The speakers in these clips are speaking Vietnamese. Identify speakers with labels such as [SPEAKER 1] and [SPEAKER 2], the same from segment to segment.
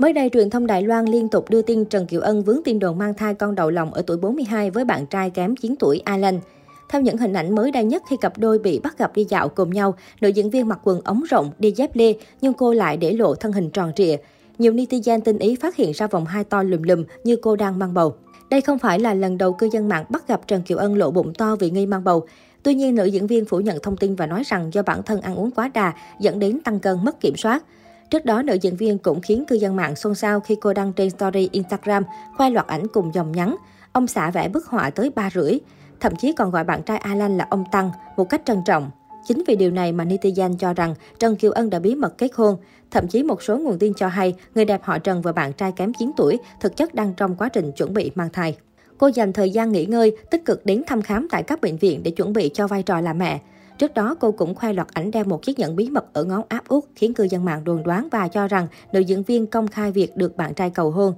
[SPEAKER 1] Mới đây, truyền thông Đài Loan liên tục đưa tin Trần Kiều Ân vướng tin đồn mang thai con đầu lòng ở tuổi 42 với bạn trai kém 9 tuổi Alan. Theo những hình ảnh mới đây nhất khi cặp đôi bị bắt gặp đi dạo cùng nhau, nữ diễn viên mặc quần ống rộng, đi dép lê, nhưng cô lại để lộ thân hình tròn trịa. Nhiều netizen tinh ý phát hiện ra vòng hai to lùm lùm như cô đang mang bầu. Đây không phải là lần đầu cư dân mạng bắt gặp Trần Kiều Ân lộ bụng to vì nghi mang bầu. Tuy nhiên, nữ diễn viên phủ nhận thông tin và nói rằng do bản thân ăn uống quá đà dẫn đến tăng cân mất kiểm soát. Trước đó, nữ diễn viên cũng khiến cư dân mạng xôn xao khi cô đăng trên story Instagram khoe loạt ảnh cùng dòng nhắn. Ông xã vẽ bức họa tới ba rưỡi. Thậm chí còn gọi bạn trai Alan là ông Tăng, một cách trân trọng. Chính vì điều này mà netizen cho rằng Trần Kiều Ân đã bí mật kết hôn. Thậm chí một số nguồn tin cho hay người đẹp họ Trần và bạn trai kém 9 tuổi thực chất đang trong quá trình chuẩn bị mang thai. Cô dành thời gian nghỉ ngơi, tích cực đến thăm khám tại các bệnh viện để chuẩn bị cho vai trò là mẹ. Trước đó, cô cũng khoe loạt ảnh đeo một chiếc nhẫn bí mật ở ngón áp út, khiến cư dân mạng đồn đoán và cho rằng nữ diễn viên công khai việc được bạn trai cầu hôn.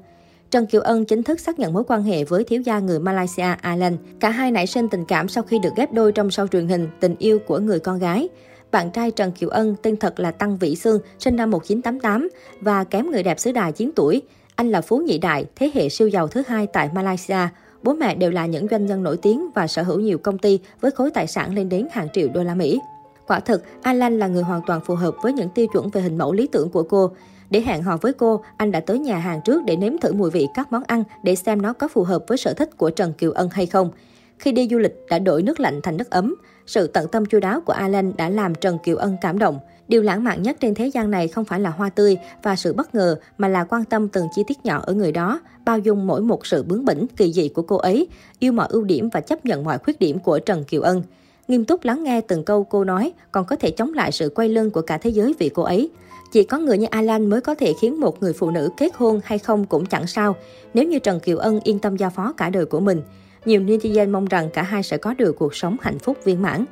[SPEAKER 1] Trần Kiều Ân chính thức xác nhận mối quan hệ với thiếu gia người Malaysia Alan. Cả hai nảy sinh tình cảm sau khi được ghép đôi trong show truyền hình Tình yêu của người con gái. Bạn trai Trần Kiều Ân tên thật là Tăng Vĩ Sương, sinh năm 1988 và kém người đẹp xứ đài 9 tuổi. Anh là Phú Nhị Đại, thế hệ siêu giàu thứ hai tại Malaysia. Bố mẹ đều là những doanh nhân nổi tiếng và sở hữu nhiều công ty với khối tài sản lên đến hàng triệu đô la Mỹ. Quả thực, Alan là người hoàn toàn phù hợp với những tiêu chuẩn về hình mẫu lý tưởng của cô. Để hẹn hò với cô, anh đã tới nhà hàng trước để nếm thử mùi vị các món ăn để xem nó có phù hợp với sở thích của Trần Kiều Ân hay không. Khi đi du lịch đã đổi nước lạnh thành nước ấm, sự tận tâm chu đáo của Alan đã làm Trần Kiều Ân cảm động. Điều lãng mạn nhất trên thế gian này không phải là hoa tươi và sự bất ngờ, mà là quan tâm từng chi tiết nhỏ ở người đó, bao dung mỗi một sự bướng bỉnh, kỳ dị của cô ấy, yêu mọi ưu điểm và chấp nhận mọi khuyết điểm của Trần Kiều Ân. Nghiêm túc lắng nghe từng câu cô nói, còn có thể chống lại sự quay lưng của cả thế giới vì cô ấy. Chỉ có người như Alan mới có thể khiến một người phụ nữ kết hôn hay không cũng chẳng sao, nếu như Trần Kiều Ân yên tâm giao phó cả đời của mình. Nhiều netizen mong rằng cả hai sẽ có được cuộc sống hạnh phúc viên mãn.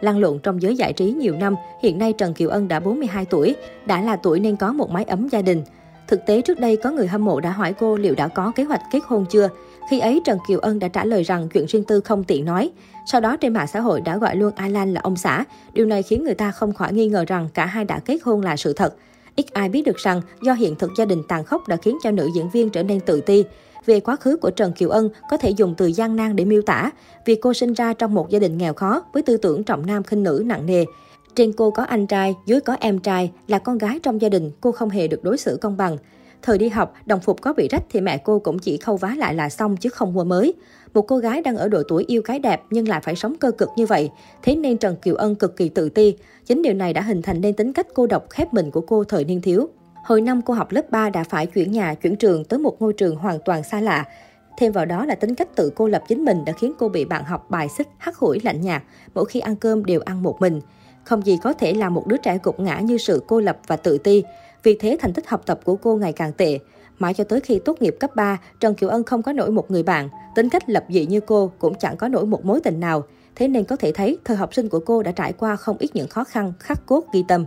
[SPEAKER 1] Lăn lộn trong giới giải trí nhiều năm, hiện nay Trần Kiều Ân đã 42 tuổi, đã là tuổi nên có một mái ấm gia đình. Thực tế trước đây có người hâm mộ đã hỏi cô liệu đã có kế hoạch kết hôn chưa. Khi ấy Trần Kiều Ân đã trả lời rằng chuyện riêng tư không tiện nói. Sau đó trên mạng xã hội đã gọi luôn Alan là ông xã. Điều này khiến người ta không khỏi nghi ngờ rằng cả hai đã kết hôn là sự thật. Ít ai biết được rằng do hiện thực gia đình tàn khốc đã khiến cho nữ diễn viên trở nên tự ti. Về quá khứ của Trần Kiều Ân có thể dùng từ gian nan để miêu tả, vì cô sinh ra trong một gia đình nghèo khó với tư tưởng trọng nam khinh nữ nặng nề. Trên cô có anh trai, dưới có em trai, là con gái trong gia đình, cô không hề được đối xử công bằng. Thời đi học, đồng phục có bị rách thì mẹ cô cũng chỉ khâu vá lại là xong chứ không mua mới. Một cô gái đang ở độ tuổi yêu cái đẹp nhưng lại phải sống cơ cực như vậy. Thế nên Trần Kiều Ân cực kỳ tự ti. Chính điều này đã hình thành nên tính cách cô độc khép mình của cô thời niên thiếu. Hồi năm cô học lớp 3 đã phải chuyển nhà, chuyển trường tới một ngôi trường hoàn toàn xa lạ. Thêm vào đó là tính cách tự cô lập chính mình đã khiến cô bị bạn học bài xích, hắt hủi lạnh nhạt. Mỗi khi ăn cơm đều ăn một mình. Không gì có thể làm một đứa trẻ gục ngã như sự cô lập và tự ti. Vì thế thành tích học tập của cô ngày càng tệ. Mãi cho tới khi tốt nghiệp cấp 3, Trần Kiều Ân không có nổi một người bạn. Tính cách lập dị như cô cũng chẳng có nổi một mối tình nào. Thế nên có thể thấy thời học sinh của cô đã trải qua không ít những khó khăn, khắc cốt ghi tâm.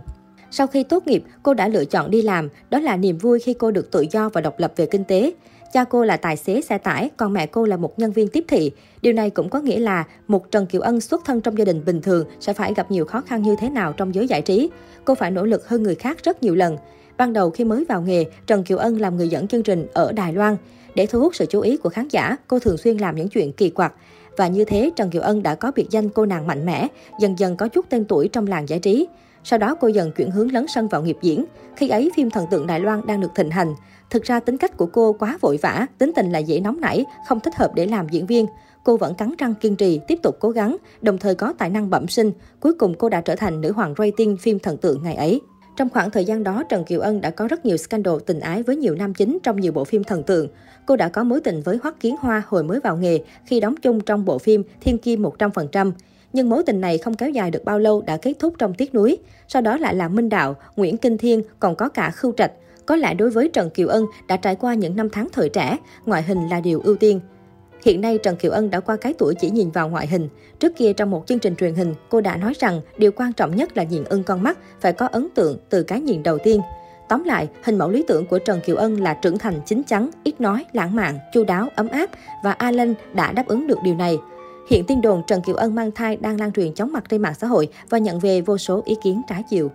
[SPEAKER 1] Sau khi tốt nghiệp, cô đã lựa chọn đi làm, đó là niềm vui khi cô được tự do và độc lập về kinh tế. Cha cô là tài xế xe tải, còn mẹ cô là một nhân viên tiếp thị. Điều này cũng có nghĩa là một Trần Kiều Ân xuất thân trong gia đình bình thường sẽ phải gặp nhiều khó khăn như thế nào trong giới giải trí. Cô phải nỗ lực hơn người khác rất nhiều lần. Ban đầu khi mới vào nghề, Trần Kiều Ân làm người dẫn chương trình ở Đài Loan. Để thu hút sự chú ý của khán giả, cô thường xuyên làm những chuyện kỳ quặc. Và như thế, Trần Kiều Ân đã có biệt danh cô nàng mạnh mẽ, dần dần có chút tên tuổi trong làng giải trí. Sau đó cô dần chuyển hướng lấn sân vào nghiệp diễn. Khi ấy phim Thần tượng Đài Loan đang được thịnh hành. Thực ra tính cách của cô quá vội vã, tính tình là dễ nóng nảy, không thích hợp để làm diễn viên. Cô vẫn cắn răng kiên trì, tiếp tục cố gắng, đồng thời có tài năng bẩm sinh. Cuối cùng cô đã trở thành nữ hoàng rating phim Thần tượng ngày ấy. Trong khoảng thời gian đó, Trần Kiều Ân đã có rất nhiều scandal tình ái với nhiều nam chính trong nhiều bộ phim thần tượng. Cô đã có mối tình với Hoắc Kiến Hoa hồi mới vào nghề khi đóng chung trong bộ phim Thiên Kim 100%. Nhưng mối tình này không kéo dài được bao lâu đã kết thúc trong tiếc nuối. Sau đó lại là Minh Đạo, Nguyễn Kinh Thiên, còn có cả Khưu Trạch. Có lẽ đối với Trần Kiều Ân đã trải qua những năm tháng thời trẻ, ngoại hình là điều ưu tiên. Hiện nay Trần Kiều Ân đã qua cái tuổi chỉ nhìn vào ngoại hình. Trước kia trong một chương trình truyền hình, cô đã nói rằng điều quan trọng nhất là nhìn ưng con mắt, phải có ấn tượng từ cái nhìn đầu tiên. Tóm lại, hình mẫu lý tưởng của Trần Kiều Ân là trưởng thành chín chắn, ít nói, lãng mạn, chu đáo, ấm áp và Alan đã đáp ứng được điều này. Hiện tin đồn Trần Kiều Ân mang thai đang lan truyền chóng mặt trên mạng xã hội và nhận về vô số ý kiến trái chiều.